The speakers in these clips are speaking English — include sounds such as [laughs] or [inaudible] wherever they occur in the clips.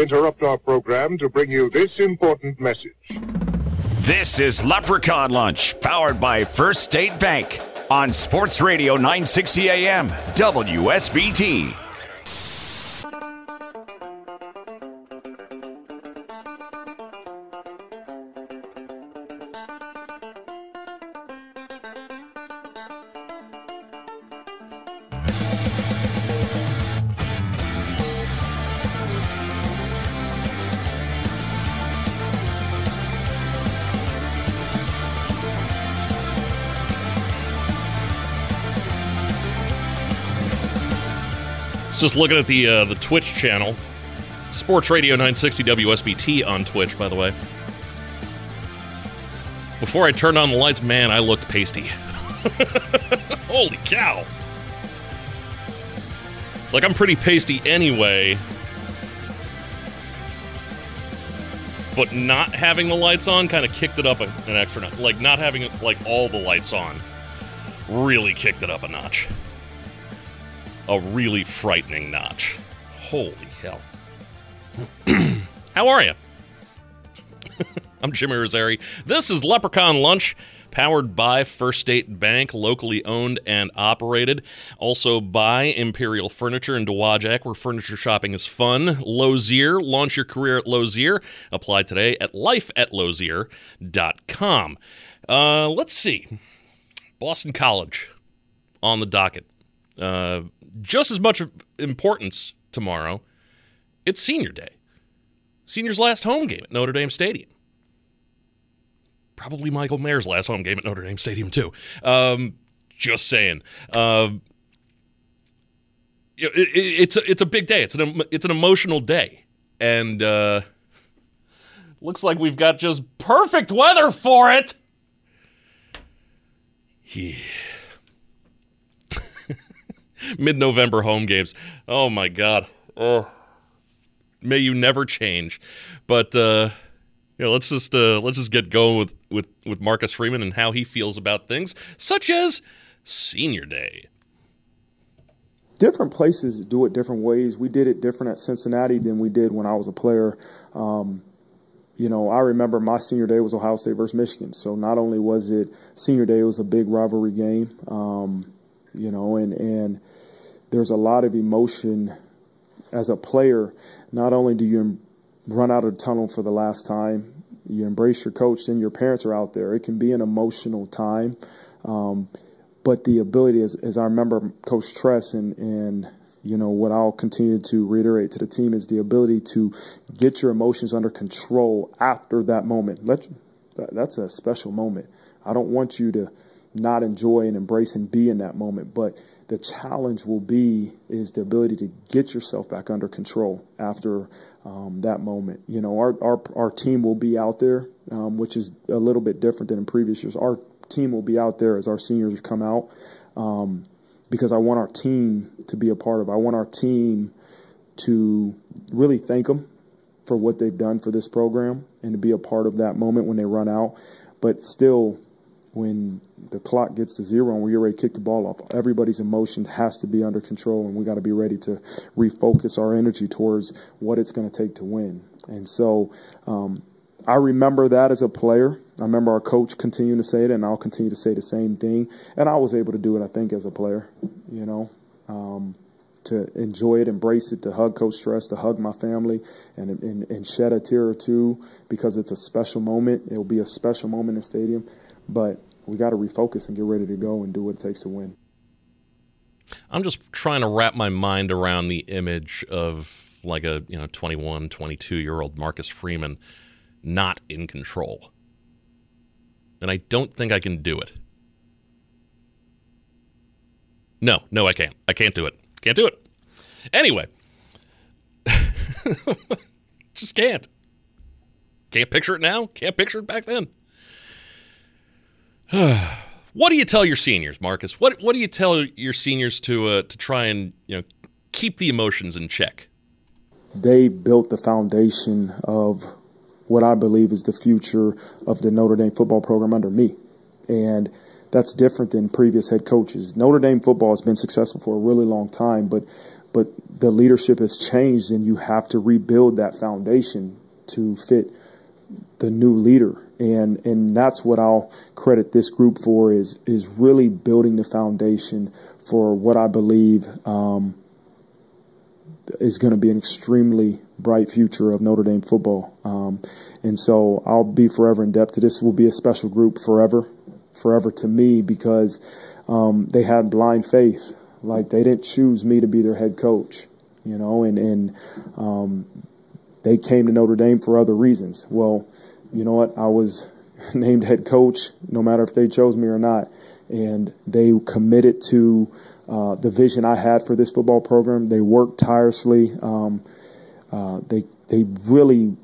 Interrupt our program to bring you this important message. This is Leprechaun Lunch, powered by First State Bank on Sports Radio 960 AM, WSBT. Just looking at the uh, the Twitch channel, Sports Radio 960 WSBT on Twitch, by the way. Before I turned on the lights, man, I looked pasty. [laughs] Holy cow! Like I'm pretty pasty anyway, but not having the lights on kind of kicked it up an extra notch. Like not having like all the lights on really kicked it up a notch a really frightening notch. Holy hell. [clears throat] How are you? [laughs] I'm Jim Irizarry. This is Leprechaun Lunch, powered by First State Bank, locally owned and operated. Also by Imperial Furniture in Dowagiac, where furniture shopping is fun. Lozier, launch your career at Lozier. Apply today at lifeatlozier.com. Uh, let's see. Boston College on the docket. Uh, just as much importance tomorrow, it's senior day. Senior's last home game at Notre Dame Stadium. Probably Michael Mayer's last home game at Notre Dame Stadium, too. Um, just saying. Uh, it, it, it's, a, it's a big day. It's an, it's an emotional day. And uh, looks like we've got just perfect weather for it. Yeah [laughs] mid-November home games. Oh my God. Oh, may you never change. But uh, you know, let's just uh, let's just get going with with with Marcus Freeman and how he feels about things, such as Senior Day. Different places do it different ways. We did it different at Cincinnati than we did when I was a player. Um, you know, I remember my senior day was Ohio State versus Michigan. So not only was it senior day, it was a big rivalry game. Um, you know, and and there's a lot of emotion as a player. Not only do you run out of the tunnel for the last time, you embrace your coach, and your parents are out there. It can be an emotional time, um, but the ability, as, as I remember Coach Tress and and you know what I'll continue to reiterate to the team is the ability to get your emotions under control after that moment. Let that's a special moment. I don't want you to not enjoy and embrace and be in that moment. But the challenge will be is the ability to get yourself back under control after um, that moment. You know, our, our our team will be out there, um, which is a little bit different than in previous years. Our team will be out there as our seniors come out, um, because I want our team to be a part of. I want our team to really thank them for what they've done for this program and to be a part of that moment when they run out. But still, when the clock gets to zero and we're ready to kick the ball off, everybody's emotion has to be under control, and we got to be ready to refocus our energy towards what it's going to take to win. And so, um, I remember that as a player. I remember our coach continuing to say it, and I'll continue to say the same thing. And I was able to do it, I think, as a player. You know, um, to enjoy it, embrace it, to hug Coach Tress, to hug my family, and, and, and shed a tear or two because it's a special moment. It'll be a special moment in the stadium. But we got to refocus and get ready to go and do what it takes to win. I'm just trying to wrap my mind around the image of like a you know 21, 22 year old Marcus Freeman not in control, and I don't think I can do it. No, no, I can't. I can't do it. Can't do it. Anyway, [laughs] Just can't. Can't picture it now. Can't picture it back then. [sighs] what do you tell your seniors, Marcus? What What do you tell your seniors to uh, to try and you know keep the emotions in check? They built the foundation of what I believe is the future of the Notre Dame football program under me, and that's different than previous head coaches. Notre Dame football has been successful for a really long time, but but the leadership has changed, and you have to rebuild that foundation to fit the new leader and and that's what I'll credit this group for is is really building the foundation for what I believe um, is going to be an extremely bright future of Notre Dame football. Um, and so I'll be forever in to this. Will be a special group forever, forever to me because um, they had blind faith. Like they didn't choose me to be their head coach, you know, and and um, they came to Notre Dame for other reasons. Well, you know what? I was [laughs] named head coach no matter if they chose me or not. And they committed to uh, the vision I had for this football program. They worked tirelessly. Um, uh, they they really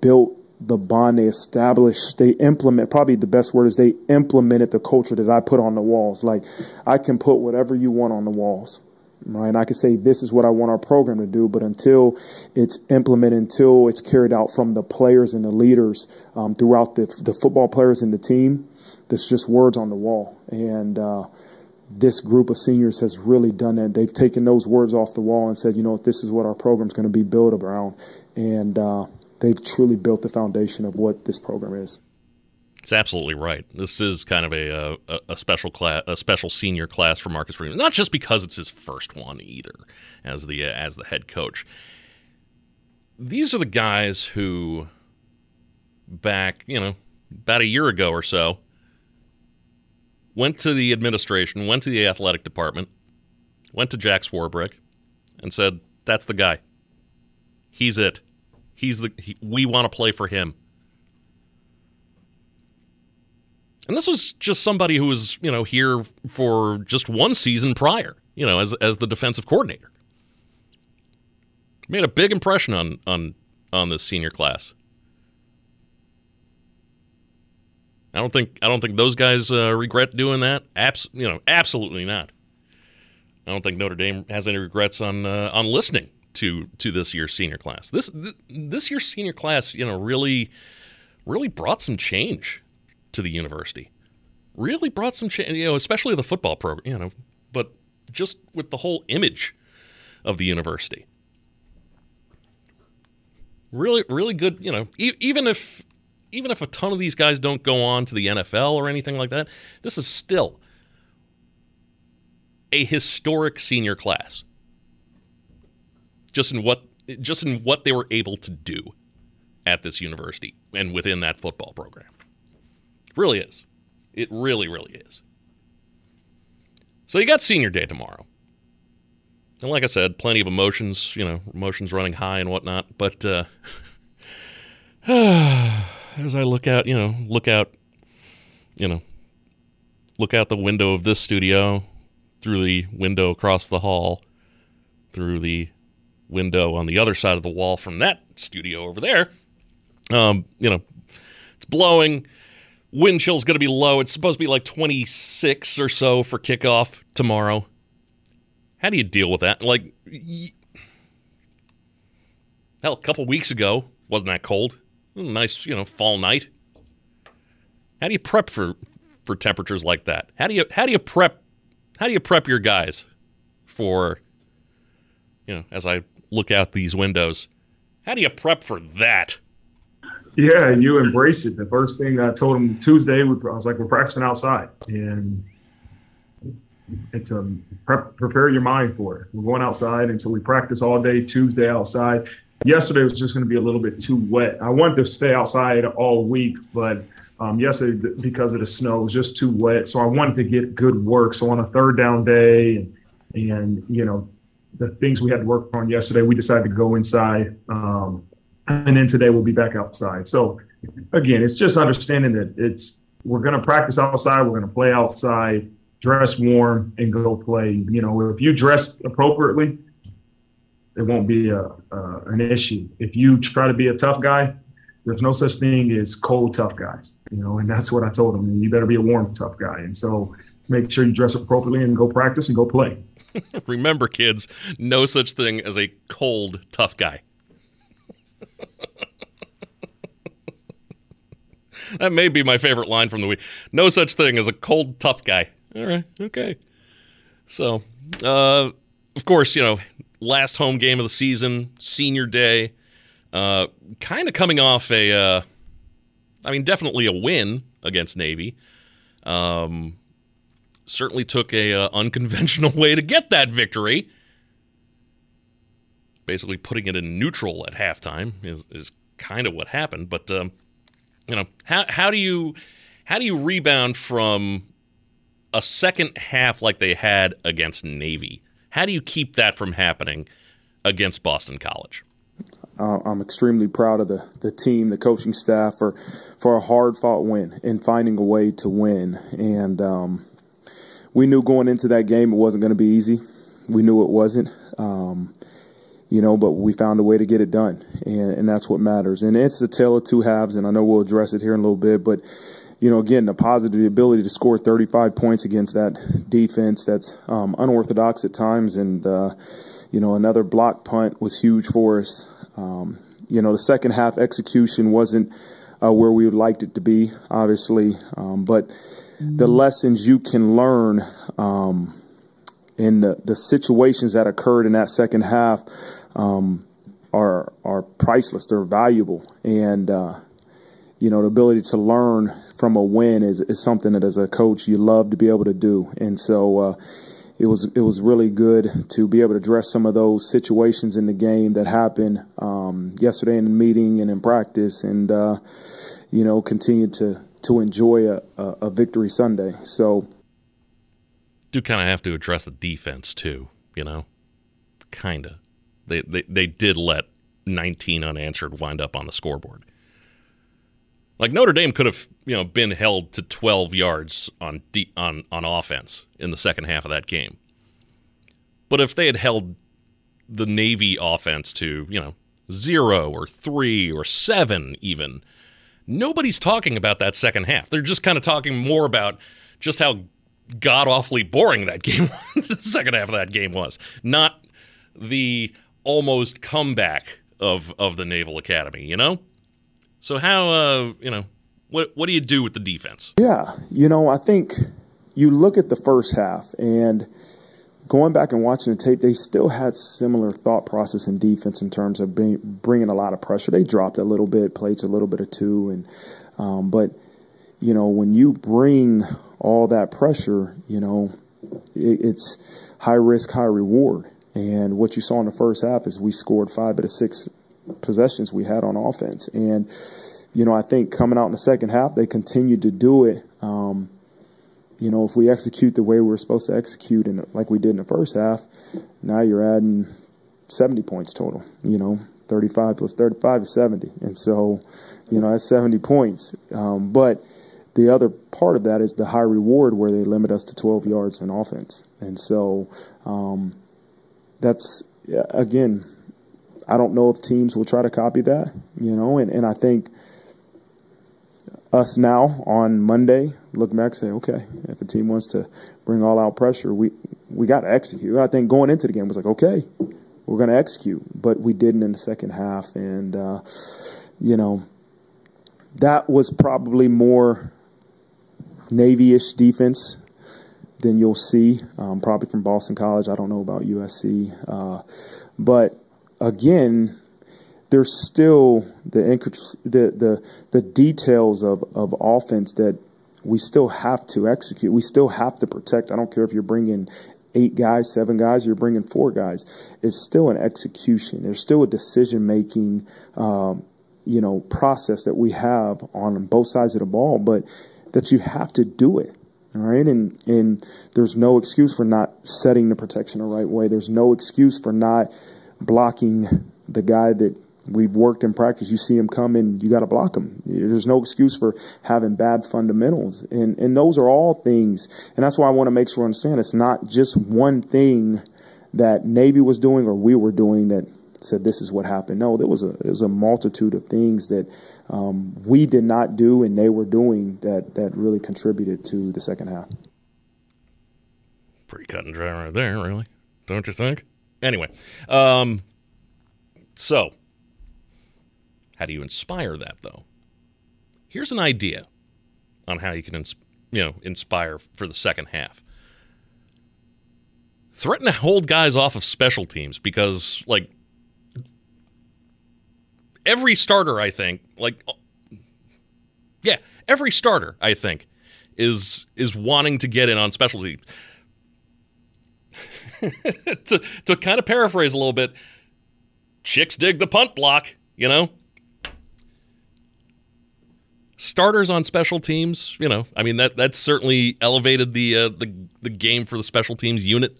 built the bond. They established. They implement. Probably the best word is they implemented the culture that I put on the walls. Like I can put whatever you want on the walls right? I can say this is what I want our program to do, but until it's implemented, until it's carried out from the players and the leaders um, throughout the the football players and the team, there's just words on the wall. And uh, this group of seniors has really done that. They've taken those words off the wall and said, you know, this is what our program's going to be built around, and uh, they've truly built the foundation of what this program is. It's absolutely right. This is kind of a uh, a, a special class, a special senior class for Marcus Freeman. Not just because it's his first one either, as the uh, as the head coach. These are the guys who, back you know, about a year ago or so, went to the administration, went to the athletic department, went to Jack Swarbrick, and said, "That's the guy. He's it. He's the. He, we want to play for him." And this was just somebody who was, you know, here for just one season prior, you know, as as the defensive coordinator. Made a big impression on on on this senior class. I don't think I don't think those guys uh, regret doing that. Abs- you know, absolutely not. I don't think Notre Dame has any regrets on uh, on listening to to this year's senior class. This th- this year's senior class, you know, really really brought some change to the university. Really brought some change, you know, especially the football program, you know, but just with the whole image of the university. Really, really good, you know, e- even if even if a ton of these guys don't go on to the NFL or anything like that, this is still a historic senior class. Just in what just in what they were able to do at this university and within that football program. Really is. It really, really is. So you got senior day tomorrow. And like I said, plenty of emotions, you know, emotions running high and whatnot. But uh, [sighs] as I look out, you know, look out, you know, look out the window of this studio, through the window across the hall, through the window on the other side of the wall from that studio over there, um, you know, it's blowing Wind chill's going to be low. It's supposed to be like 26 or so for kickoff tomorrow. How do you deal with that? Like, hell, a couple weeks ago wasn't that cold? Hmm, nice, you know, fall night. How do you prep for for temperatures like that? How do you how do you prep how do you prep your guys for you know, as I look out these windows? How do you prep for that? Yeah, you embrace it. The first thing I told him Tuesday, I was like, "We're practicing outside," and it's a um, prep, prepare your mind for it. We're going outside, and so we practice all day Tuesday outside. Yesterday was just going to be a little bit too wet. I wanted to stay outside all week, but um, yesterday because of the snow it was just too wet. So I wanted to get good work. So on a third down day, and, and you know the things we had to work on yesterday, we decided to go inside. Um, and then today we'll be back outside. So again, it's just understanding that it's we're going to practice outside, we're going to play outside, dress warm, and go play. You know, if you dress appropriately, it won't be a, an issue. If you try to be a tough guy, there's no such thing as cold tough guys, you know, and that's what I told him. You better be a warm tough guy. And so make sure you dress appropriately and go practice and go play. [laughs] Remember, kids, no such thing as a cold tough guy. [laughs] that may be my favorite line from the week. No such thing as a cold tough guy. All right, okay. So, uh, of course, you know, last home game of the season, senior day. Uh, kind of coming off a, uh, I mean, definitely a win against Navy. Um, certainly took a uh, unconventional [laughs] way to get that victory. Basically, putting it in neutral at halftime is is kind of what happened. But um, you know, how how do you how do you rebound from a second half like they had against Navy? How do you keep that from happening against Boston College? Uh, I'm extremely proud of the, the team, the coaching staff for for a hard fought win and finding a way to win. And um, we knew going into that game it wasn't going to be easy. We knew it wasn't. Um, you know, but we found a way to get it done, and, and that's what matters. And it's a tale of two halves, and I know we'll address it here in a little bit, but you know, again, the positive the ability to score 35 points against that defense that's um, unorthodox at times, and uh, you know, another block punt was huge for us. Um, you know, the second half execution wasn't uh, where we would liked it to be, obviously, um, but the lessons you can learn um, in the, the situations that occurred in that second half um, are are priceless. They're valuable, and uh, you know the ability to learn from a win is, is something that as a coach you love to be able to do. And so uh, it was it was really good to be able to address some of those situations in the game that happened um, yesterday in the meeting and in practice, and uh, you know continue to to enjoy a, a, victory Sunday. So do kind of have to address the defense too, you know, kind of. They, they did let 19 unanswered wind up on the scoreboard. Like Notre Dame could have, you know, been held to 12 yards on on on offense in the second half of that game. But if they had held the Navy offense to, you know, 0 or 3 or 7 even, nobody's talking about that second half. They're just kind of talking more about just how god awfully boring that [laughs] game the second half of that game was. Not the almost comeback of of the Naval Academy, you know? So how uh, you know what what do you do with the defense? Yeah, you know I think you look at the first half and going back and watching the tape, they still had similar thought process in defense in terms of being, bringing a lot of pressure. They dropped a little bit, played a little bit of two, and um, but you know when you bring all that pressure, you know it, it's high risk, high reward. And what you saw in the first half is we scored five out of six possessions we had on offense. And, you know, I think coming out in the second half, they continued to do it. Um, you know, if we execute the way we are supposed to execute, and like we did in the first half, now you're adding 70 points total. You know, 35 plus 35 is 70, and so, you know, that's 70 points. Um, but the other part of that is the high reward, where they limit us to 12 yards in offense, and so um, that's again I don't know if teams will try to copy that, you know, and, and I think us now on Monday look back and say, okay, if a team wants to bring all out pressure, we we got to execute. I think going into the game was like, okay, we're going to execute, but we didn't in the second half, and uh, you know, that was probably more Navy-ish defense than you'll see, um, probably from Boston College. I don't know about USC, uh, but again, there's still the the the, the details of, of offense that we still have to execute. We still have to protect. I don't care if you're bringing eight guys, seven guys, you're bringing four guys. It's still an execution. There's still a decision making, um, you know, process that we have on both sides of the ball, but that you have to do it. All right, and and there's no excuse for not setting the protection the right way. There's no excuse for not blocking the guy that we've worked in practice. You see him come and you got to block him. There's no excuse for having bad fundamentals. And, and those are all things. And that's why I want to make sure I understand it's not just one thing that Navy was doing or we were doing that said this is what happened. No, there was a there was a multitude of things that um, we did not do and they were doing that that really contributed to the second half. Pretty cut and dry right there, really, don't you think? Anyway, um, so how do you inspire that though? Here's an idea on how you can ins- you know inspire for the second half. Threaten to hold guys off of special teams because like every starter, I think, like yeah, every starter, I think, is is wanting to get in on special teams. [laughs] to to kind of paraphrase a little bit, chicks dig the punt block, you know. Starters on special teams, you know, I mean that that's certainly elevated the uh, the the game for the special teams unit.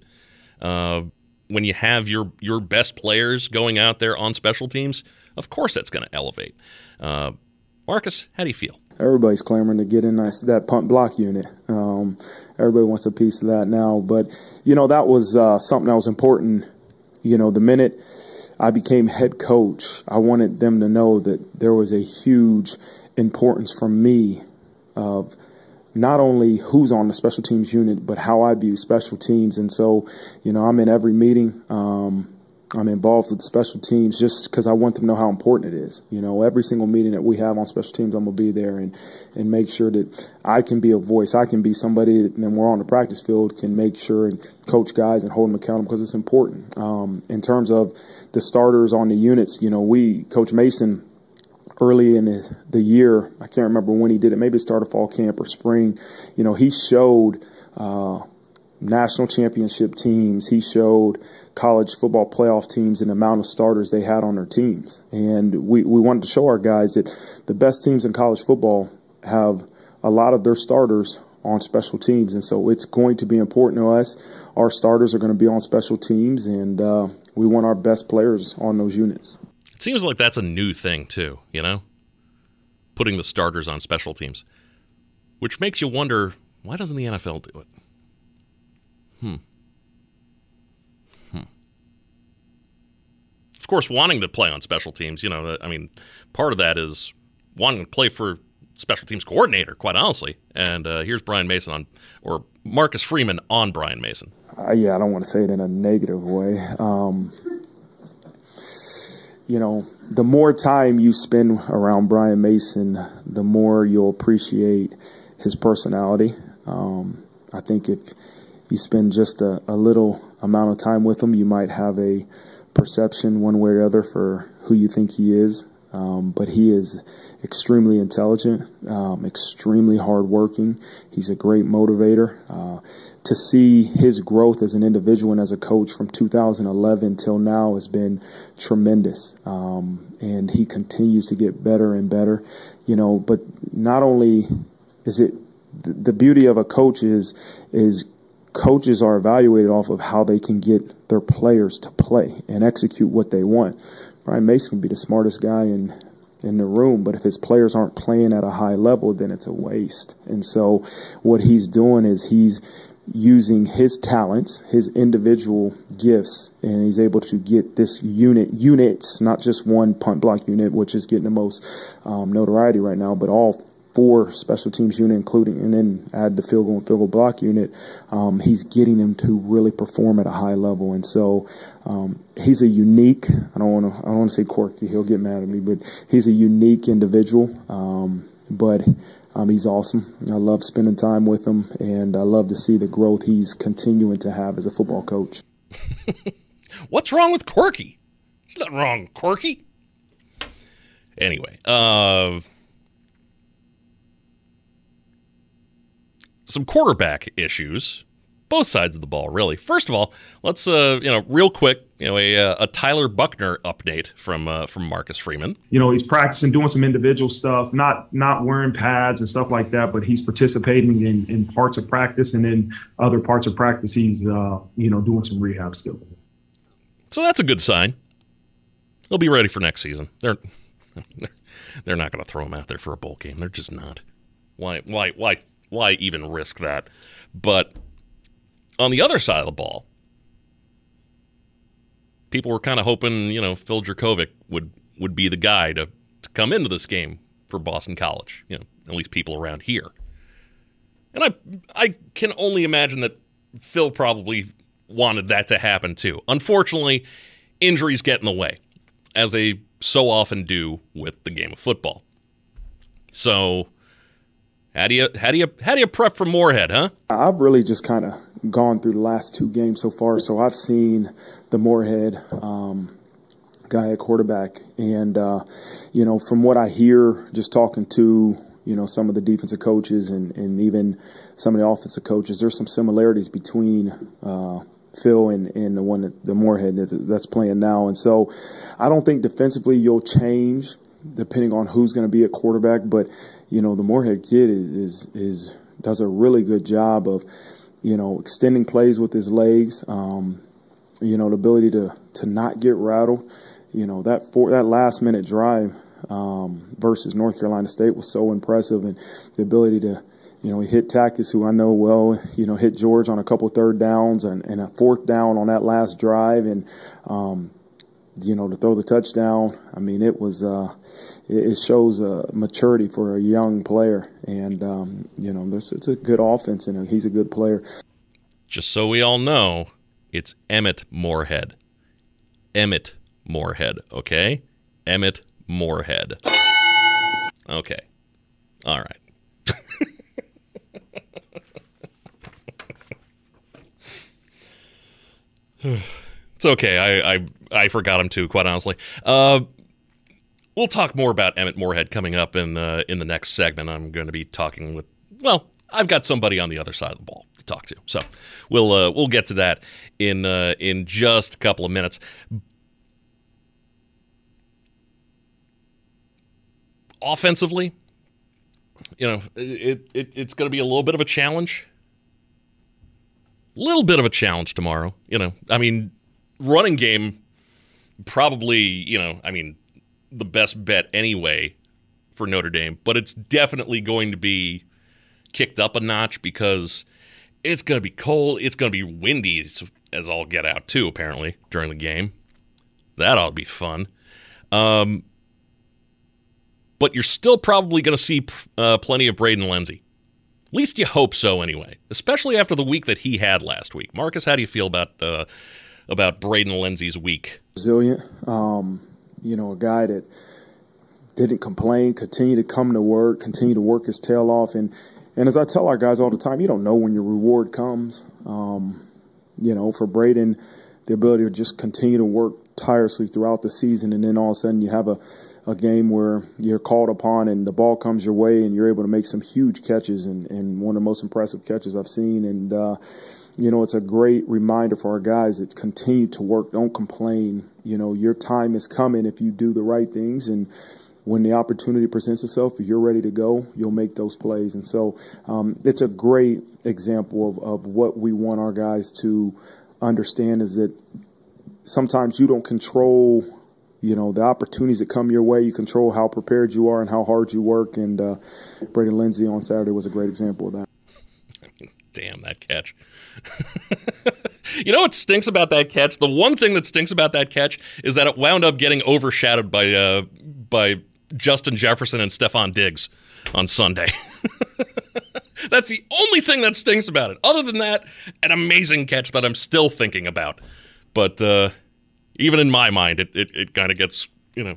Uh, when you have your your best players going out there on special teams, of course that's going to elevate. Uh, Marcus, how do you feel? Everybody's clamoring to get in that punt block unit. Um, everybody wants a piece of that now. But, you know, that was uh, something that was important. You know, the minute I became head coach, I wanted them to know that there was a huge importance for me of not only who's on the special teams unit, but how I view special teams. And so, you know, I'm in every meeting. Um, I'm involved with special teams just because I want them to know how important it is. You know, every single meeting that we have on special teams, I'm gonna be there and and make sure that I can be a voice. I can be somebody that when we're on the practice field can make sure and coach guys and hold them accountable because it's important. Um, in terms of the starters on the units, you know, we Coach Mason early in the, year, I can't remember when he did it, maybe it started fall camp or spring. You know, he showed. Uh, national championship teams. He showed college football playoff teams and the amount of starters they had on their teams. And we, we wanted to show our guys that the best teams in college football have a lot of their starters on special teams. And so it's going to be important to us. Our starters are going to be on special teams, and uh, we want our best players on those units. It seems like that's a new thing, too, you know? Putting the starters on special teams, which makes you wonder why doesn't the NFL do it? Hmm. Hmm. Of course, wanting to play on special teams, you know, I mean, part of that is wanting to play for special teams coordinator, quite honestly. And uh, here's Brian Mason on, or Marcus Freeman on Brian Mason. Uh, yeah, I don't want to say it in a negative way. Um, you know, the more time you spend around Brian Mason, the more you'll appreciate his personality. Um, I think if you spend just a, a little amount of time with him, you might have a perception one way or other for who you think he is. Um, but he is extremely intelligent, um, extremely hardworking. He's a great motivator. Uh, to see his growth as an individual and as a coach from 2011 till now has been tremendous. Um, and he continues to get better and better. You know, but not only is it the beauty of a coach is is coaches are evaluated off of how they can get their players to play and execute what they want. Brian Mason can be the smartest guy in in the room, but if his players aren't playing at a high level, then it's a waste. And so, what he's doing is he's using his talents, his individual gifts, and he's able to get this unit, units, not just one punt block unit, which is getting the most um, notoriety right now, but all four special teams unit, including and then add the field goal and field goal block unit, um, he's getting them to really perform at a high level. And so um, he's a unique. I don't want to. I don't want to say quirky. He'll get mad at me, but he's a unique individual. Um, but um, he's awesome. I love spending time with him, and I love to see the growth he's continuing to have as a football coach. [laughs] What's wrong with quirky? There's nothing wrong, quirky. Anyway, uh, some quarterback issues, both sides of the ball, really. First of all, let's uh, you know real quick, you know, a, uh, a Tyler Buchner update from uh, from Marcus Freeman. You know, he's practicing, doing some individual stuff, not not wearing pads and stuff like that, but he's participating in, in parts of practice, and in other parts of practice, he's uh, you know doing some rehab still. So that's a good sign. They'll be ready for next season. They're [laughs] they're not going to throw him out there for a bowl game. They're just not. Why why why why even risk that? But on the other side of the ball, people were kind of hoping, you know, Phil Jurkovec would would be the guy to, to come into this game for Boston College. You know, at least people around here. And I I can only imagine that Phil probably wanted that to happen too. Unfortunately, injuries get in the way, as they so often do with the game of football. So how do you how do you how do you prep for Morehead, huh? I've really just kind of gone through the last two games so far, so I've seen the Morehead um, guy at quarterback, and uh, you know from what I hear, just talking to you know some of the defensive coaches and, and even some of the offensive coaches, there's some similarities between. Uh, Phil and, and the one that the Morehead that's playing now, and so I don't think defensively you'll change depending on who's going to be a quarterback. But you know, the Morehead kid is, is, is does a really good job of you know extending plays with his legs. Um, you know, the ability to to not get rattled. You know that for that last minute drive um, versus North Carolina State was so impressive, and the ability to you know, he hit Takacs, who I know well, you know, hit George on a couple third downs and, and a fourth down on that last drive. And, um, you know, to throw the touchdown. I mean, it was uh, it, shows a maturity for a young player, and um, you know, there's it's a good offense, and he's a good player. Just so we all know, it's Emmett Morehead. Emmett Morehead, okay? Emmett Morehead. Okay. All right. [laughs] [sighs] [sighs] it's okay. I, I I forgot him too, quite honestly. Uh, we'll talk more about Emmett Morehead coming up in uh, in the next segment. I'm going to be talking with well, I've got somebody on the other side of the ball to talk to, so we'll uh, we'll get to that in uh, in just a couple of minutes. Offensively, you know, it, it it's going to be a little bit of a challenge. Little bit of a challenge tomorrow. You know, I mean, running game probably, you know, I mean, the best bet anyway for Notre Dame, but it's definitely going to be kicked up a notch because it's going to be cold. It's going to be windy as, all get out, too, apparently, during the game. That ought to be fun. Um, but you're still probably going to see uh, plenty of Braden Lenzy. At least you hope so, anyway. Especially after the week that he had last week. Marcus, how do you feel about uh, about Braden Lenzy's week? Resilient. Um, you know, a guy that didn't complain, continue to come to work, continue to work his tail off. And, and as I tell our guys all the time, you don't know when your reward comes. Um, you know, for Braden, the ability to just continue to work tirelessly throughout the season, and then all of a sudden you have a, a game where you're called upon and the ball comes your way and you're able to make some huge catches and, and one of the most impressive catches I've seen. And, uh, you know, it's a great reminder for our guys that continue to work, don't complain. You know, your time is coming if you do the right things. And when the opportunity presents itself, if you're ready to go, you'll make those plays. And so um, it's a great example of, of what we want our guys to understand is that sometimes you don't control you know the opportunities that come your way. You control how prepared you are and how hard you work. And uh, Braden Lenzy on Saturday was a great example of that. Damn that catch! [laughs] you know what stinks about that catch? The one thing that stinks about that catch is that it wound up getting overshadowed by uh, by Justin Jefferson and Stefon Diggs on Sunday. [laughs] That's the only thing that stinks about it. Other than that, an amazing catch that I'm still thinking about. But uh, even in my mind, it it, it kind of gets you know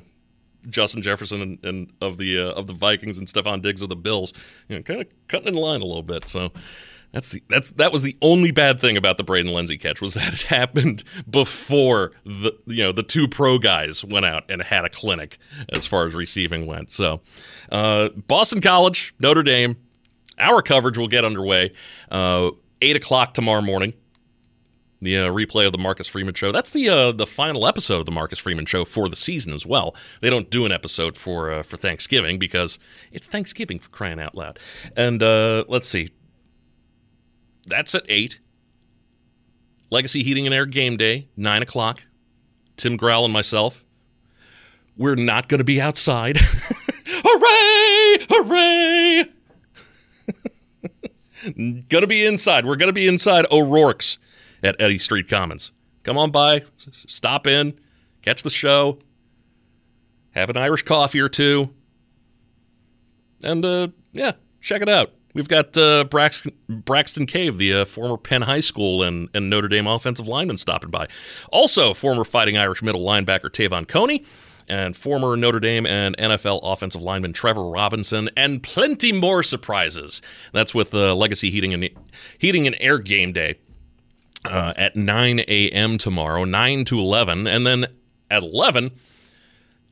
Justin Jefferson and, and of the uh, of the Vikings and Stefon Diggs of the Bills, you know, kind of cutting in line a little bit. So that's the, that's that was the only bad thing about the Braden Lenzy catch was that it [laughs] happened before the you know the two pro guys went out and had a clinic as far as receiving went. So uh, Boston College, Notre Dame, our coverage will get underway uh, eight o'clock tomorrow morning. The uh, replay of the Marcus Freeman show. That's the uh, the final episode of the Marcus Freeman show for the season as well. They don't do an episode for uh, for Thanksgiving because it's Thanksgiving for crying out loud. And uh, let's see, that's at 8. Legacy Heating and Air game day, 9 o'clock. Tim Grell and myself. We're not going to be outside. [laughs] hooray! Hooray! [laughs] going to be inside. We're going to be inside O'Rourke's at Eddy Street Commons Come on by, stop in, catch the show, have an Irish coffee or two, and uh, yeah, check it out. We've got uh, Braxton, Braxton Cave, the uh, former Penn High School and, and Notre Dame offensive lineman, stopping by. Also, former Fighting Irish middle linebacker Te'von Coney and former Notre Dame and NFL offensive lineman Trevor Robinson, and plenty more surprises. That's with uh, Legacy Heating and Heating and Air Game Day uh, at 9 a.m. tomorrow, 9 to 11, and then at 11,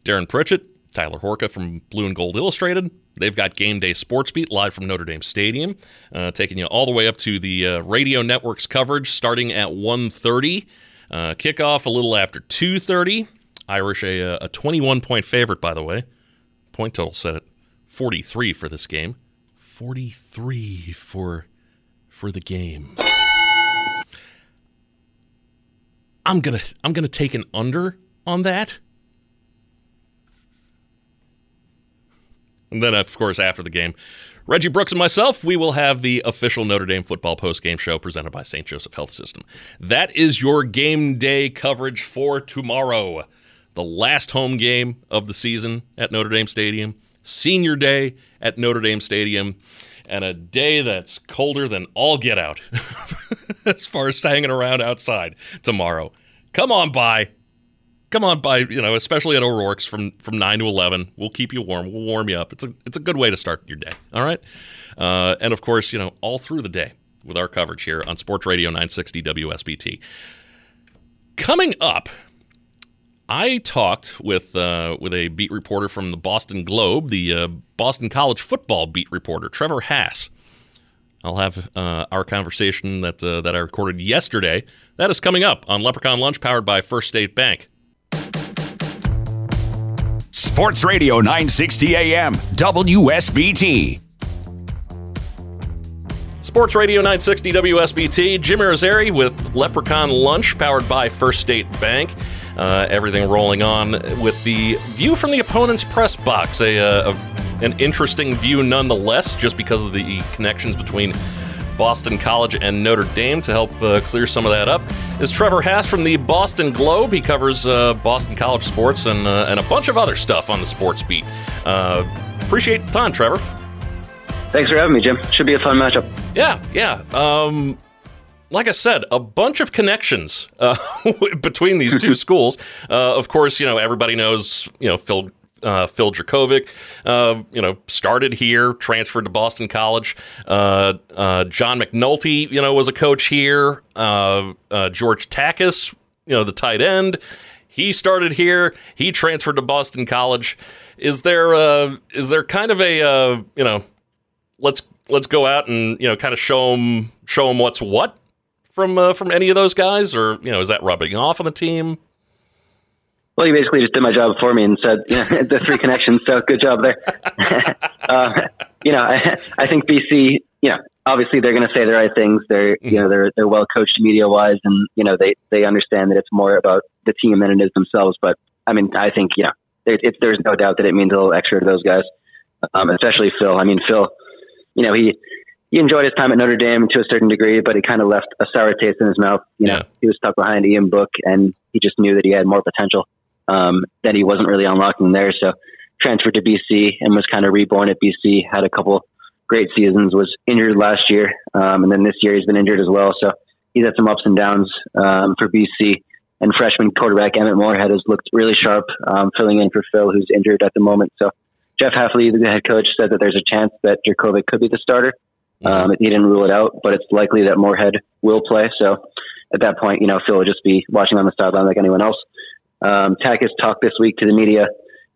Darren Pritchett, Tyler Horka from Blue and Gold Illustrated, They've got Game Day Sports Beat live from Notre Dame Stadium, uh, taking you all the way up to the uh, radio network's coverage starting at 1.30. Uh, kickoff a little after 2.30. Irish a, a 21-point favorite, by the way. Point total set at 43 for this game. 43 for for the game. I'm gonna I'm gonna take an under on that. And then, of course, after the game, Reggie Brooks and myself, we will have the official Notre Dame football post-game show presented by St. Joseph Health System. That is your game day coverage for tomorrow. The last home game of the season at Notre Dame Stadium, senior day at Notre Dame Stadium, and a day that's colder than all get out [laughs] as far as hanging around outside tomorrow. Come on by come on by, you know, especially at O'Rourke's from from nine to eleven. We'll keep you warm. We'll warm you up. It's a it's a good way to start your day. All right, uh, and of course, you know, all through the day with our coverage here on Sports Radio 960 WSBT. Coming up, I talked with uh, with a beat reporter from the Boston Globe, the uh, Boston College football beat reporter, Trevor Hass. I'll have uh, our conversation that uh, that I recorded yesterday. That is coming up on Leprechaun Lunch, powered by First State Bank. Sports Radio 960 AM, WSBT. Sports Radio 960 WSBT. Jim Irizarry with Leprechaun Lunch, powered by First State Bank. Uh, everything rolling on with the view from the opponent's press box. A, uh, a, an interesting view nonetheless, just because of the connections between Boston College and Notre Dame to help uh, clear some of that up is Trevor Hass from the Boston Globe. He covers uh, Boston College sports and, uh, and a bunch of other stuff on the sports beat. Uh, appreciate the time, Trevor. Thanks for having me, Jim. Should be a fun matchup. Yeah, yeah. Um, like I said, a bunch of connections uh, [laughs] between these two [laughs] schools. Uh, of course, you know everybody knows you know Phil uh, Phil Jurkovec, uh, you know, started here, transferred to Boston College. Uh, uh John McNulty, you know, was a coach here. Uh, uh, George Takacs, you know, the tight end, he started here. He transferred to Boston College. Is there is there kind of a you know, let's let's go out and you know, kind of show them show them what's what from from any of those guys, or you know, is that rubbing off on the team? Well, you basically just did my job for me and said [laughs] you know, the three connections. So good job there. [laughs] uh, you know, I, I, think BC. You know, obviously they're going to say the right things. They're you know they're they're well coached media wise, and you know they they understand that it's more about the team than it is themselves. But I mean, I think you know it, it, there's no doubt that it means a little extra to those guys, um, especially Phil. I mean, Phil. You know, he he enjoyed his time at Notre Dame to a certain degree, but he kind of left a sour taste in his mouth. You know, yeah. he was stuck behind Ian Book, and he just knew that he had more potential um, that he wasn't really unlocking there. So transferred to BC and was kind of reborn at BC. Had a couple great seasons. Was injured last year, um, and then this year he's been injured as well. So he's had some ups and downs um, for BC. And freshman quarterback Emmett Morehead has looked really sharp, um, filling in for Phil, who's injured at the moment. So Jeff Hafley, the head coach, said that there's a chance that Jurkovec could be the starter. Um, he didn't rule it out, but it's likely that Morehead will play. So at that point, you know, Phil will just be watching on the sideline like anyone else. Um, Takacs talked this week to the media.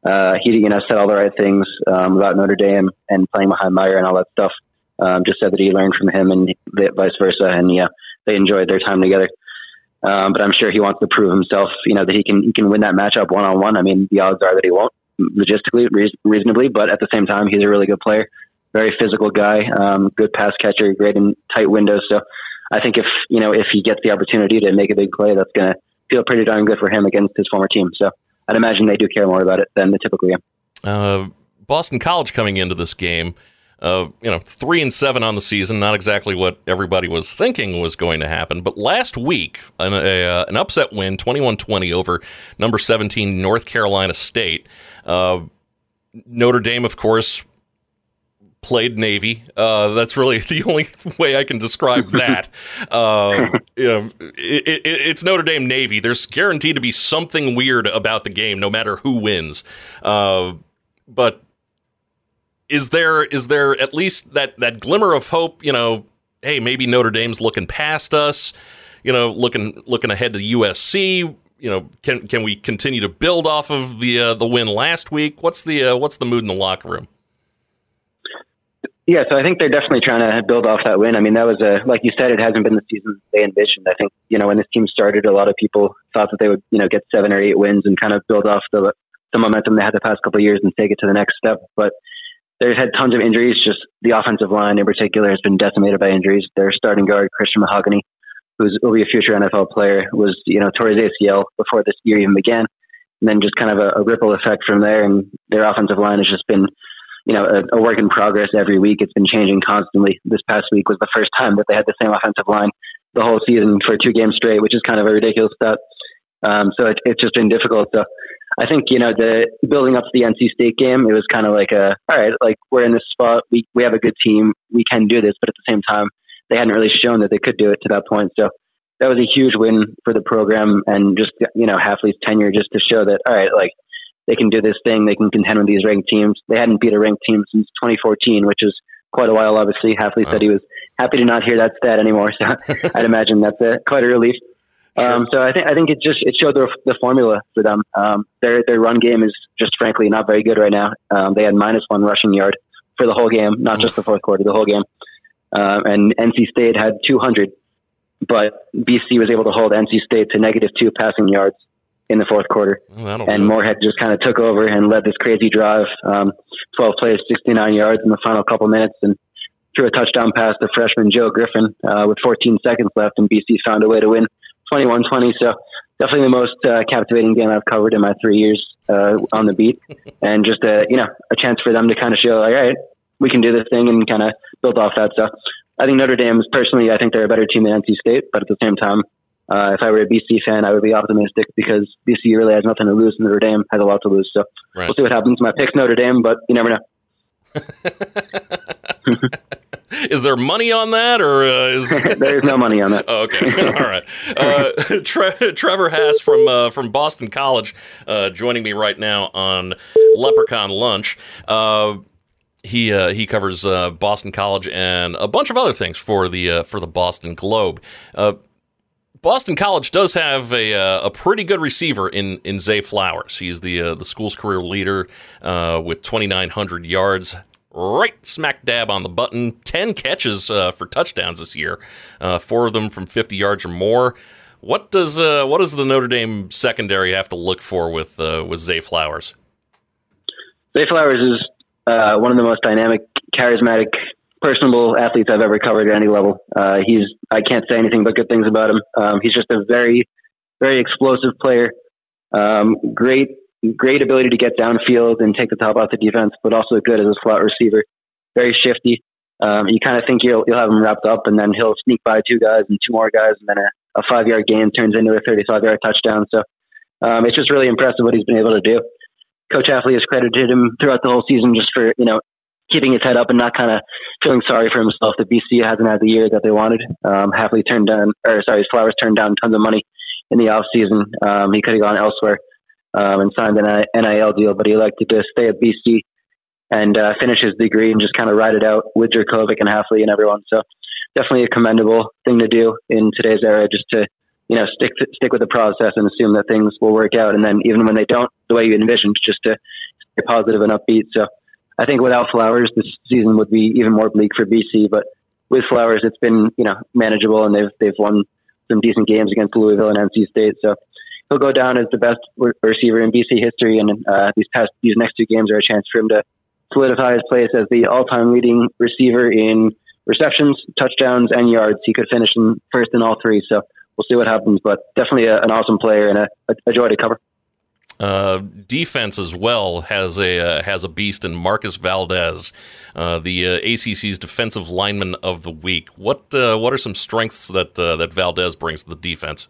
Uh, he, you know, said all the right things um, about Notre Dame and playing behind Mayer and all that stuff. Um, just said that he learned from him and vice versa, and yeah, they enjoyed their time together. Um, but I'm sure he wants to prove himself, you know, that he can he can win that matchup one on one. I mean, the odds are that he won't, logistically, re- reasonably, but at the same time, he's a really good player, very physical guy, um, good pass catcher, great in tight windows. So I think if you know if he gets the opportunity to make a big play, that's going to feel pretty darn good for him against his former team. So I'd imagine they do care more about it than the typical game. Uh, Boston College coming into this game. Uh, you know, three and seven on the season, not exactly what everybody was thinking was going to happen. But last week, an, a, uh, an upset win, 21 20 over number 17 North Carolina State. Uh, Notre Dame, of course, played Navy. Uh, that's really [laughs] the only way I can describe that. uh, [laughs] [laughs] you know, it, it, it's Notre Dame Navy. There's guaranteed to be something weird about the game, no matter who wins. Uh, but is there is there at least that that glimmer of hope? You know, hey, maybe Notre Dame's looking past us. You know, looking looking ahead to USC. You know, can can we continue to build off of the uh, the win last week? What's the uh, what's the mood in the locker room? Yeah, so I think they're definitely trying to build off that win. I mean, that was a like you said, it hasn't been the season they envisioned. I think you know when this team started, a lot of people thought that they would you know get seven or eight wins and kind of build off the the momentum they had the past couple of years and take it to the next step. But they've had tons of injuries. Just the offensive line in particular has been decimated by injuries. Their starting guard Christian Mahogany, who will be a future NFL player, was you know tore his ACL before this year even began, and then just kind of a, a ripple effect from there. And their offensive line has just been you know, a, a, work in progress every week. It's been changing constantly. This past week was the first time that they had the same offensive line the whole season for two games straight, which is kind of a ridiculous stat. Um, so it, it's just been difficult. So I think, you know, the building up to the NC State game, it was kind of like a, all right, like we're in this spot. We, we have a good team. We can do this. But at the same time, they hadn't really shown that they could do it to that point. So that was a huge win for the program and just, you know, Hafley's tenure just to show that, all right, like they can do this thing. They can contend with these ranked teams. They hadn't beat a ranked team since 2014, which is quite a while. Obviously, Hafley wow. said he was happy to not hear that stat anymore. So [laughs] [laughs] I'd imagine that's a, quite a relief. Sure. Um, so I think I think it just it showed the, the formula for them. Um, their their run game is just frankly not very good right now. Um, they had minus one rushing yard for the whole game, not just the fourth quarter, the whole game. Um, and NC State had 200, but BC was able to hold NC State to negative two passing yards in the fourth quarter. Oh, and Morehead just kind of took over and led this crazy drive. Um, 12 plays, 69 yards in the final couple minutes, and threw a touchdown pass to freshman Joe Griffin uh, with 14 seconds left, and BC found a way to win 21 20. So, definitely the most uh, captivating game I've covered in my three years uh, on the beat, [laughs] and just a you know a chance for them to kind of show like, all right, we can do this thing and kind of build off that. So, I think Notre Dame is personally, I think they're a better team than NC State, but at the same time, uh, if I were a BC fan, I would be optimistic because BC really has nothing to lose. and Notre Dame has a lot to lose. So right. we'll see what happens. My pick's Notre Dame, but you never know. [laughs] is there money on that, or uh, is [laughs] there is no money on that? oh, okay, [laughs] all right. Uh, Tre- Trevor Haas from uh, from Boston College uh, joining me right now on Leprechaun Lunch. Uh, he uh, he covers Boston College and a bunch of other things for the for the Boston Globe. Boston College does have a, uh, a pretty good receiver in, in Zay Flowers. He's the uh, the school's career leader uh, with 2,900 yards, right smack dab on the button. 10 catches uh, for touchdowns this year, uh, four of them from 50 yards or more. What does uh, what does the Notre Dame secondary have to look for with with Zay Flowers? Zay Flowers is one of the most dynamic, charismatic personable athletes I've ever covered at any level. Uh, he's I can't say anything but good things about him. Um, he's just a very very explosive player. Um, great great ability to get downfield and take the top off the defense, but also good as a slot receiver. Very shifty. Um, you kind of think you'll you'll have him wrapped up, and then he'll sneak by two guys and two more guys, and then a, a five yard gain turns into a thirty five yard touchdown. So um, it's just really impressive what he's been able to do. Coach Hafley has credited him throughout the whole season just for you know keeping his head up and not kind of feeling sorry for himself that BC hasn't had the year that they wanted. Um, Hafley turned down, or sorry, Flowers turned down tons of money in the off season. Um, he could have gone elsewhere um, and signed an NIL deal, but he elected to stay at BC and uh, finish his degree and just kind of ride it out with Jurkovec and Hafley and everyone. So definitely a commendable thing to do in today's era, just to you know stick stick with the process and assume that things will work out, and then even when they don't, the way you envisioned, just to stay positive and upbeat. So I think without Flowers, this season would be even more bleak for BC. But with Flowers, it's been you know manageable, and they've they've won some decent games against Louisville and NC State. So he'll go down as the best receiver in BC history, and uh, these past these next two games are a chance for him to solidify his place as the all-time leading receiver in receptions, touchdowns, and yards. He could finish in first in all three. So we'll see what happens, but definitely a, an awesome player and a, a joy to cover. Uh, defense as well has a uh, has a beast in Marcus Valdez, uh, the uh, ACC's defensive lineman of the week. What uh, what are some strengths that uh, that Valdez brings to the defense?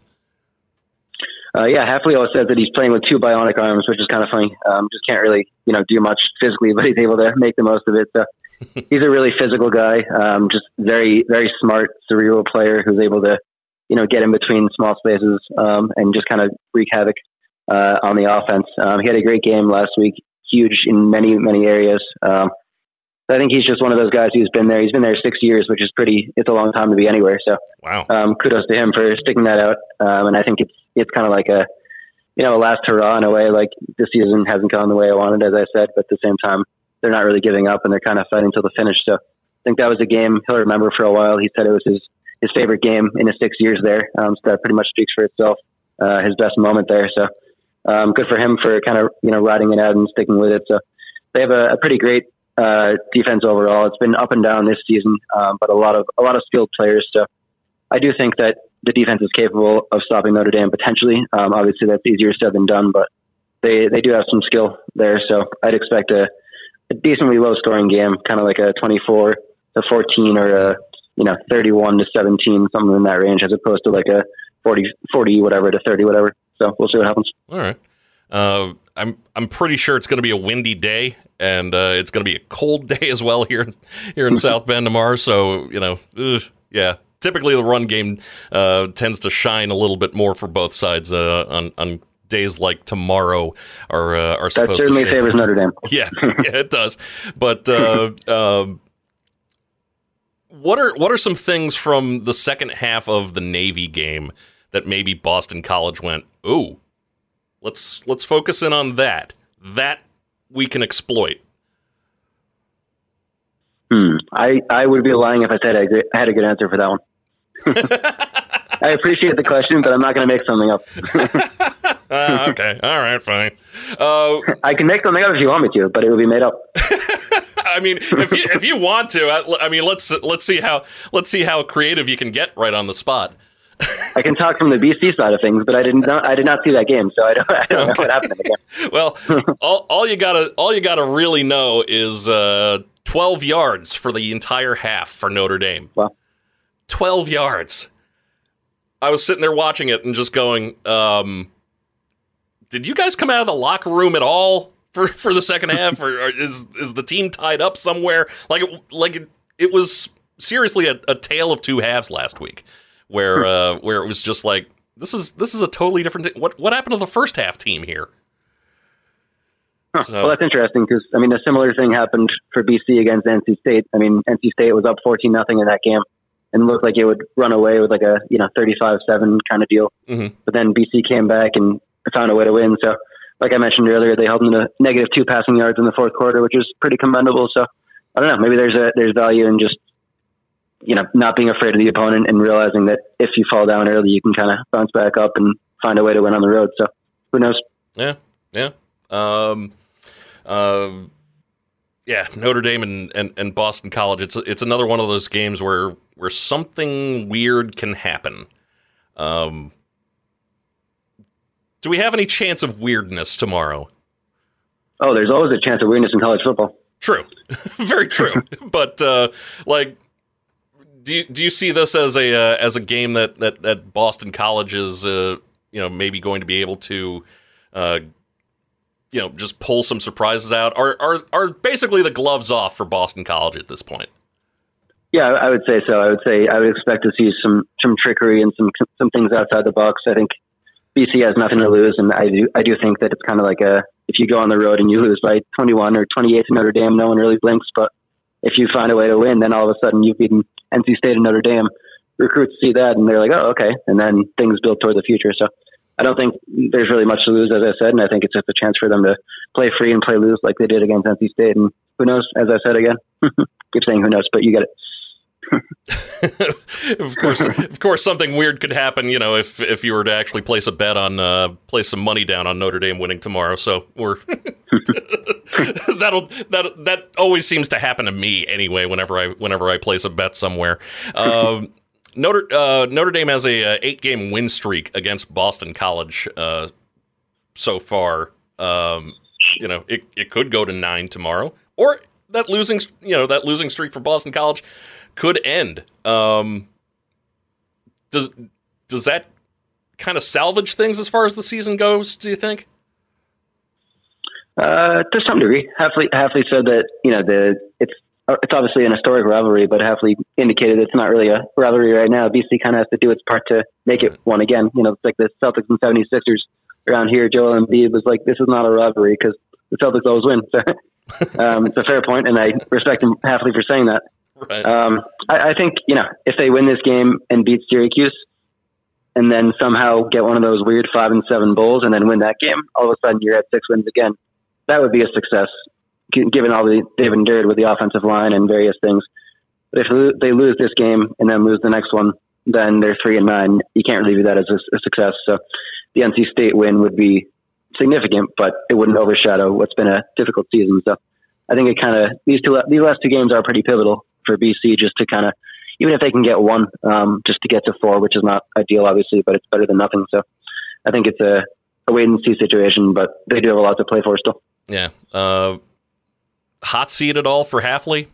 yeah, Hafley always says that he's playing with two bionic arms, which is kind of funny. Um, just can't really you know do much physically, [laughs] but he's able to make the most of it. So [laughs] he's a really physical guy, um, just very very smart, cerebral player who's able to you know get in between small spaces um, and just kind of wreak havoc uh, on the offense. Um, he had a great game last week, huge in many many areas. Um, I think he's just one of those guys who's been there. He's been there six years, which is pretty. It's a long time to be anywhere. So, wow. Um, kudos to him for sticking that out. Um, and I think it's it's kind of like a you know a last hurrah in a way. Like this season hasn't gone the way I wanted, as I said, but at the same time, they're not really giving up and they're kind of fighting till the finish. So, I think that was a game he'll remember for a while. He said it was his his favorite game in his six years there. Um, so that pretty much speaks for itself. Uh, his best moment there. So um, good for him for kind of you know riding it out and sticking with it. So they have a, a pretty great uh, defense overall. It's been up and down this season, um, but a lot of a lot of skilled players. So I do think that the defense is capable of stopping Notre Dame potentially. Um, obviously, that's easier said than done, but they they do have some skill there. So I'd expect a, a decently low scoring game, kind of like a twenty four to fourteen or a you know thirty one to seventeen, something in that range, as opposed to like a 40, 40 whatever to thirty whatever. So we'll see what happens. All right. Uh, I'm I'm pretty sure it's going to be a windy day, and uh, it's going to be a cold [laughs] day as well here here in South Bend tomorrow. So you know, ugh, yeah. Typically, the run game uh, tends to shine a little bit more for both sides uh, on on days like tomorrow are uh, are supposed that certainly to favors Notre Dame. [laughs] yeah, yeah, it does. But uh, [laughs] um, what are what are some things from the second half of the Navy game that maybe Boston College went, ooh, let's let's focus in on that. That we can exploit. Hmm. I, I would be lying if I said I, I had a good answer for that one. [laughs] I appreciate the question, but I'm not going to make something up. uh, [laughs] okay. All right. Fine. Uh, I can make something up if you want me to, but it would be made up. [laughs] I mean, if you if you want to, I, I mean, let's let's see how let's see how creative you can get right on the spot. I can talk from the BC side of things, but I didn't. I did not see that game, so I don't, I don't know what happened in the game. well, all, all you gotta all you gotta really know is uh, twelve yards for the entire half for Notre Dame. Well, twelve yards. I was sitting there watching it and just going, um, "Did you guys come out of the locker room at all for, for the second half, or, or is is the team tied up somewhere? Like it, like it, it was seriously a, a tale of two halves last week." Where uh, where it was just like this is this is a totally different. T- what what happened to the first half team here? Huh. So, well, that's interesting because I mean a similar thing happened for BC against NC State. I mean NC State was up fourteen nothing in that game and looked like it would run away with like a you know 35-7 kind of deal. Mm-hmm. But then BC came back and found a way to win. So like I mentioned earlier, they held them to negative two passing yards in the fourth quarter, which is pretty commendable. So I don't know, maybe there's a there's value in just you know, not being afraid of the opponent and realizing that if you fall down early, you can kind of bounce back up and find a way to win on the road. So who knows? Yeah, yeah, um, uh, yeah. Notre Dame and, and, and Boston College. It's it's another one of those games where where something weird can happen. Um, do we have any chance of weirdness tomorrow? Oh, there's always a chance of weirdness in college football. True, [laughs] very true. [laughs] but uh, like do you, do you see this as a uh, as a game that, that, that Boston College is uh, you know maybe going to be able to uh, you know just pull some surprises out? Are, are are basically the gloves off for Boston College at this point? Yeah, I would say so. I would say I would expect to see some some trickery and some some things outside the box. I think BC has nothing to lose, and I do I do think that it's kind of like a if you go on the road and you lose by 21 or 28 to Notre Dame, no one really blinks. But if you find a way to win, then all of a sudden you've beaten NC State and Notre Dame. Recruits see that and they're like, oh, okay. And then things build toward the future. So I don't think there's really much to lose, as I said. And I think it's just a chance for them to play free and play loose like they did against NC State. And who knows, as I said again, [laughs] keep saying who knows, but you get it. [laughs] of course, of course, something weird could happen. You know, if if you were to actually place a bet on, uh, place some money down on Notre Dame winning tomorrow. So we're [laughs] that'll that that always seems to happen to me anyway. Whenever I whenever I place a bet somewhere. Um, Notre uh, Notre Dame has a, a, eight game win streak against Boston College uh, so far Um, you know, it, it could go to nine tomorrow, or that losing you know that losing streak for Boston College could end. Um, does does that kind of salvage things as far as the season goes? Do you think? Uh, to some degree, Halfley Hafley said that you know the it's it's obviously an historic rivalry, but Hafley indicated it's not really a rivalry right now. BC kind of has to do its part to make it one again. You know, it's like the Celtics and 76ers around here. Joel Embiid was like, "This is not a rivalry because the Celtics always win." [laughs] So um, it's a fair point, and I respect him Hafley for saying that. Right. Um, I, I think you know if they win this game and beat Syracuse, and then somehow get one of those weird five and seven bowls, and then win that game, all of a sudden you're at six wins again. That would be a success, given all the they've endured with the offensive line and various things. But if they lose this game and then lose the next one, then they're three and nine. You can't really view that as a, a success. So the NC State win would be significant, but it wouldn't overshadow what's been a difficult season. So I think it kind of these two these last two games are pretty pivotal for BC, just to kind of even if they can get one, um, just to get to four, which is not ideal, obviously, but it's better than nothing. So I think it's a, a wait and see situation, but they do have a lot to play for still. Yeah. Uh, hot seat at all for Hafley?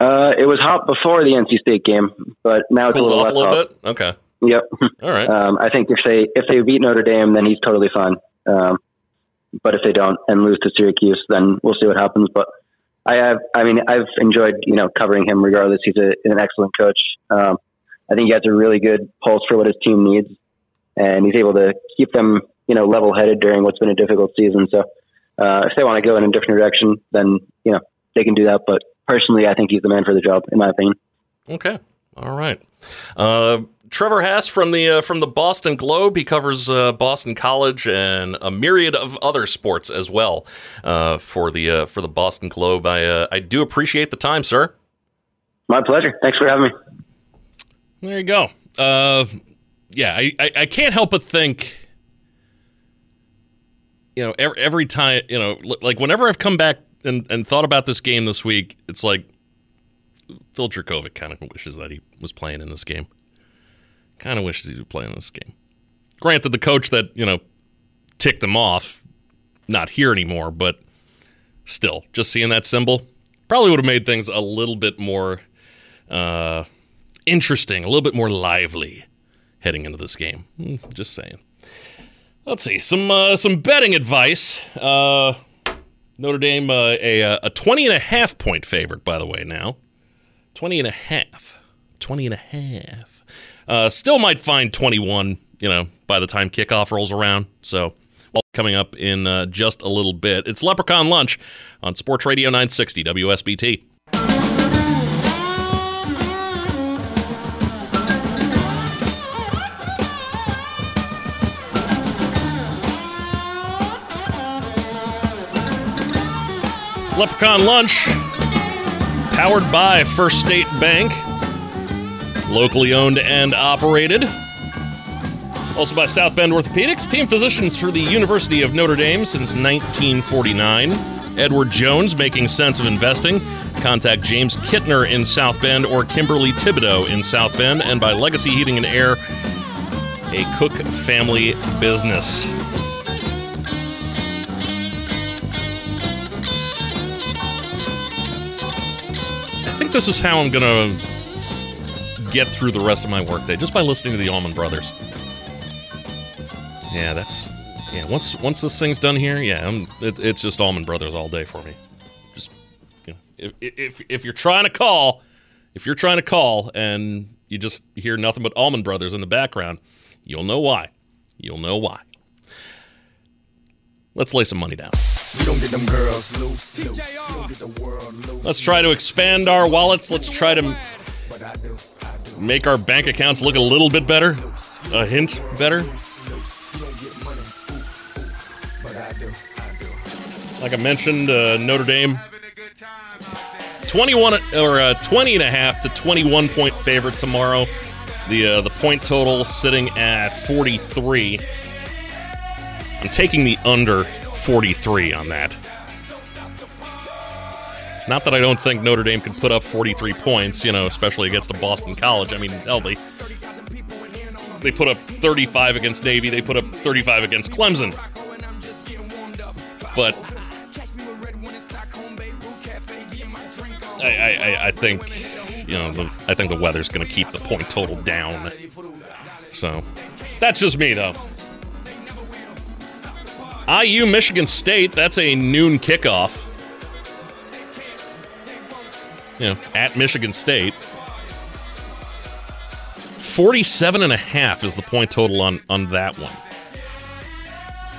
Uh, it was hot before the NC State game, but now it's Cooled a little off less a little hot. bit? Okay. Yep. [laughs] All right. Um, I think if they if they beat Notre Dame, then he's totally fine. Um, but if they don't and lose to Syracuse, then we'll see what happens. But I have, I mean, I've enjoyed you know covering him regardless. He's a, an excellent coach. Um, I think he has a really good pulse for what his team needs, and he's able to keep them you know level headed during what's been a difficult season. So uh, if they want to go in a different direction, then you know they can do that. But personally, I think he's the man for the job, in my opinion. Okay. All right. Uh, Trevor Haas from the uh, from the Boston Globe. He covers uh, Boston College and a myriad of other sports as well uh, for the uh, for the Boston Globe. I uh, I do appreciate the time, sir. My pleasure. Thanks for having me. There you go. Uh, yeah, I, I, I can't help but think, you know, every, every time, you know, like whenever I've come back and, and thought about this game this week, it's like Phil Jurkovec kind of wishes that he was playing in this game. Kind of wishes he was playing in this game. Granted, the coach that, you know, ticked him off, not here anymore, but still, just seeing that symbol probably would have made things a little bit more uh, interesting, a little bit more lively heading into this game. Hmm, Just saying. Let's see some uh, some betting advice. Uh, Notre Dame uh, a uh, a 20 and a half point favorite by the way now. 20 and a half. 20 and a half. Uh, still might find 21, you know, by the time kickoff rolls around. So, all coming up in uh, just a little bit. It's Leprechaun Lunch on Sports Radio 960 WSBT. Leprechaun Lunch, powered by First State Bank, locally owned and operated. Also by South Bend Orthopedics, team physicians for the University of Notre Dame since 1949. Edward Jones, making sense of investing. Contact James Kittner in South Bend or Kimberly Thibodeau in South Bend, and by Legacy Heating and Air, a Cook family business. Think this is how I'm gonna get through the rest of my workday, just by listening to the Allman Brothers. Yeah, that's yeah. Once once this thing's done here, yeah, it, it's just Allman Brothers all day for me. Just you know, if, if if you're trying to call, if you're trying to call and you just hear nothing but Allman Brothers in the background, you'll know why. You'll know why. Let's lay some money down. Let's try to expand our wallets. Let's try to make our bank accounts look a little bit better, a hint better. Like I mentioned, uh, Notre Dame 21 or uh, 20 and a half to 21 point favorite tomorrow. The uh, the point total sitting at 43. I'm taking the under 43 on that. Not that I don't think Notre Dame could put up 43 points, you know, especially against a Boston College. I mean, hell, they they put up 35 against Navy. They put up 35 against Clemson. but I, I, I think you know the, I think the weather's going to keep the point total down. So that's just me though. IU Michigan State, that's a noon kickoff. You know, at Michigan State. 47 and a half is the point total on on that one.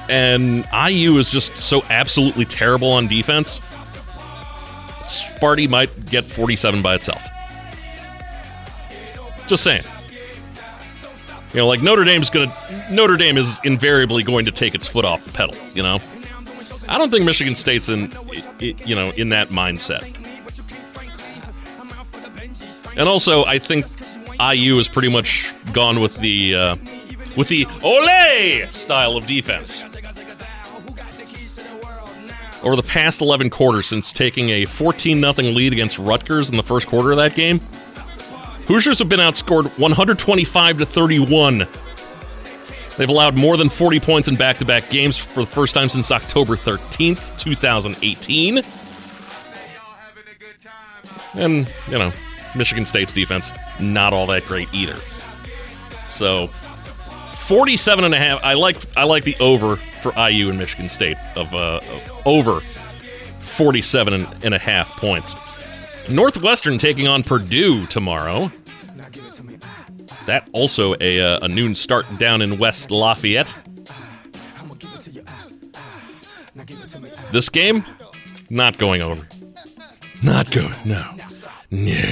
And IU is just so absolutely terrible on defense. Sparty might get 47 by itself. Just saying. You know, like Notre Dame's gonna Notre Dame is invariably going to take its foot off the pedal. You know, I don't think Michigan State's in, you know, in that mindset. And also, I think IU has pretty much gone with the uh, with the ole style of defense. Over the past 11 quarters since taking a 14 0 lead against Rutgers in the first quarter of that game, Hoosiers have been outscored 125 to 31. They've allowed more than 40 points in back to back games for the first time since October 13th, 2018. And, you know, Michigan State's defense, not all that great either. So, 47 and a half. I like I like the over for IU and Michigan State of, uh, of over 47 and, a half points. Northwestern taking on Purdue tomorrow. That also a, uh, a noon start down in West Lafayette. This game, not going over. Not going. No. No.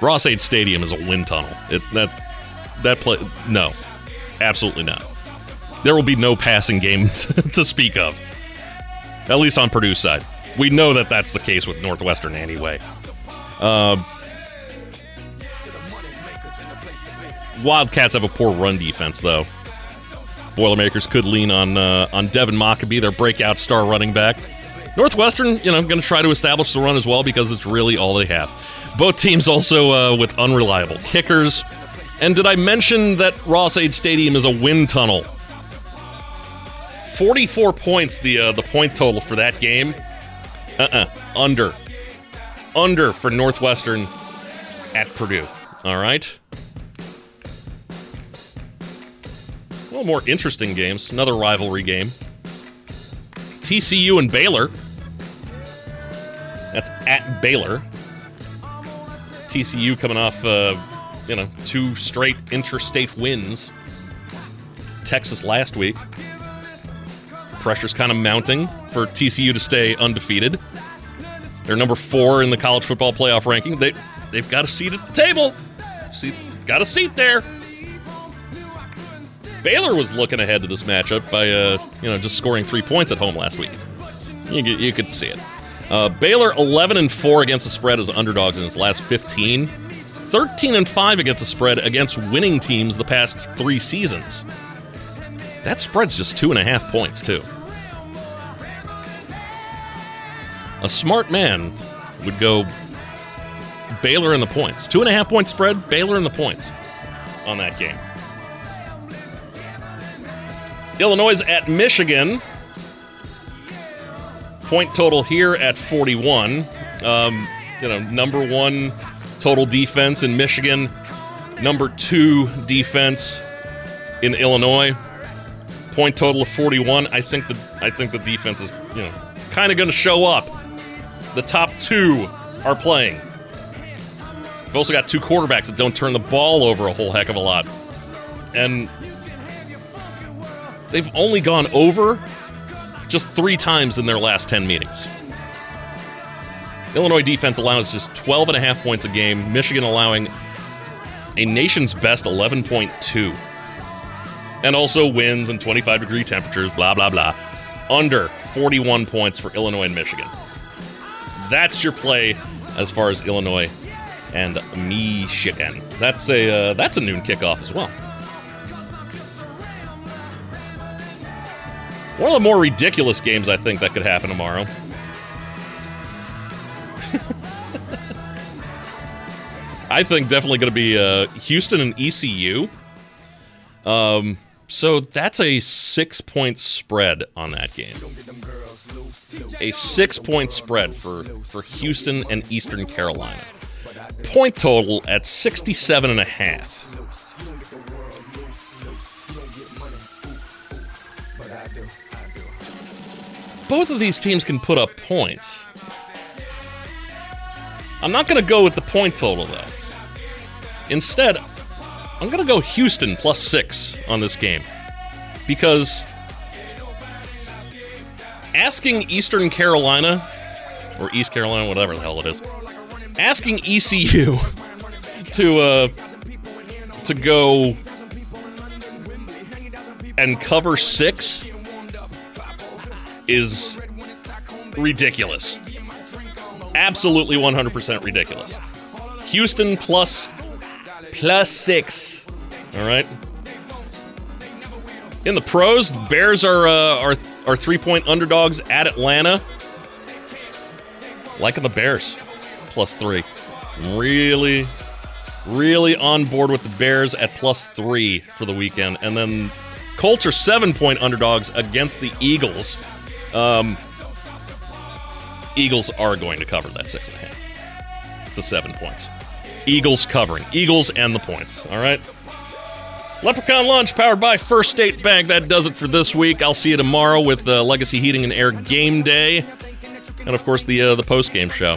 Ross-Ade Stadium is a wind tunnel. It, that that play no, absolutely not. There will be no passing game [laughs] to speak of. At least on Purdue's side, we know that that's the case with Northwestern anyway. Uh, Wildcats have a poor run defense, though. Boilermakers could lean on uh, on Devin Mockobee, their breakout star running back. Northwestern, you know, going to try to establish the run as well because it's really all they have. Both teams also uh, with unreliable kickers. And did I mention that Ross-Ade Stadium is a wind tunnel? 44 points, the uh, the point total for that game. Uh-uh. Under. Under for Northwestern at Purdue. All right. Little more interesting games. Another rivalry game. TCU and Baylor. That's at Baylor. TCU coming off, uh, you know, two straight interstate wins. Texas last week. Pressure's kind of mounting for TCU to stay undefeated. They're number four in the college football playoff ranking. They they've got a seat at the table. See, got a seat there. Baylor was looking ahead to this matchup by uh, you know just scoring three points at home last week. You, you could see it. Uh, Baylor 11 and 4 against the spread as underdogs in its last 15. 13 and 5 against the spread against winning teams the past three seasons. That spread's just two and a half points, too. A smart man would go Baylor in the points. Two and a half point spread, Baylor in the points on that game. Illinois at Michigan. Point total here at 41. Um, you know, number one total defense in Michigan, number two defense in Illinois. Point total of 41. I think the I think the defense is you know kind of going to show up. The top two are playing. We've also got two quarterbacks that don't turn the ball over a whole heck of a lot, and they've only gone over just three times in their last 10 meetings. Illinois defense allows just 12 and a half points a game, Michigan allowing a nation's best 11.2. And also wins and 25 degree temperatures, blah, blah, blah. Under 41 points for Illinois and Michigan. That's your play as far as Illinois and Michigan. That's a uh, that's a noon kickoff as well. One of the more ridiculous games I think that could happen tomorrow. [laughs] I think definitely going to be uh, Houston and ECU. Um, So that's a six point spread on that game. A six point spread for, for Houston and Eastern Carolina. Point total at 67 and a half. Both of these teams can put up points. I'm not going to go with the point total, though. Instead, I'm going to go Houston plus six on this game. Because asking Eastern Carolina, or East Carolina, whatever the hell it is, asking ECU [laughs] to uh, to go and cover six is ridiculous. Absolutely 100% ridiculous. Houston plus plus six. All right. In the pros, Bears are uh, are are three point underdogs at Atlanta. Liking the Bears plus three. Really, really on board with the Bears at plus three for the weekend. And then Colts are seven point underdogs against the Eagles. Um, Eagles are going to cover that six and a half. It's a seven points. Eagles covering. Eagles and the points. All right. Leprechaun Lunch powered by First State Bank. That does it for this week. I'll see you tomorrow with the Legacy Heating and Air Game Day, and of course the uh, the post game show.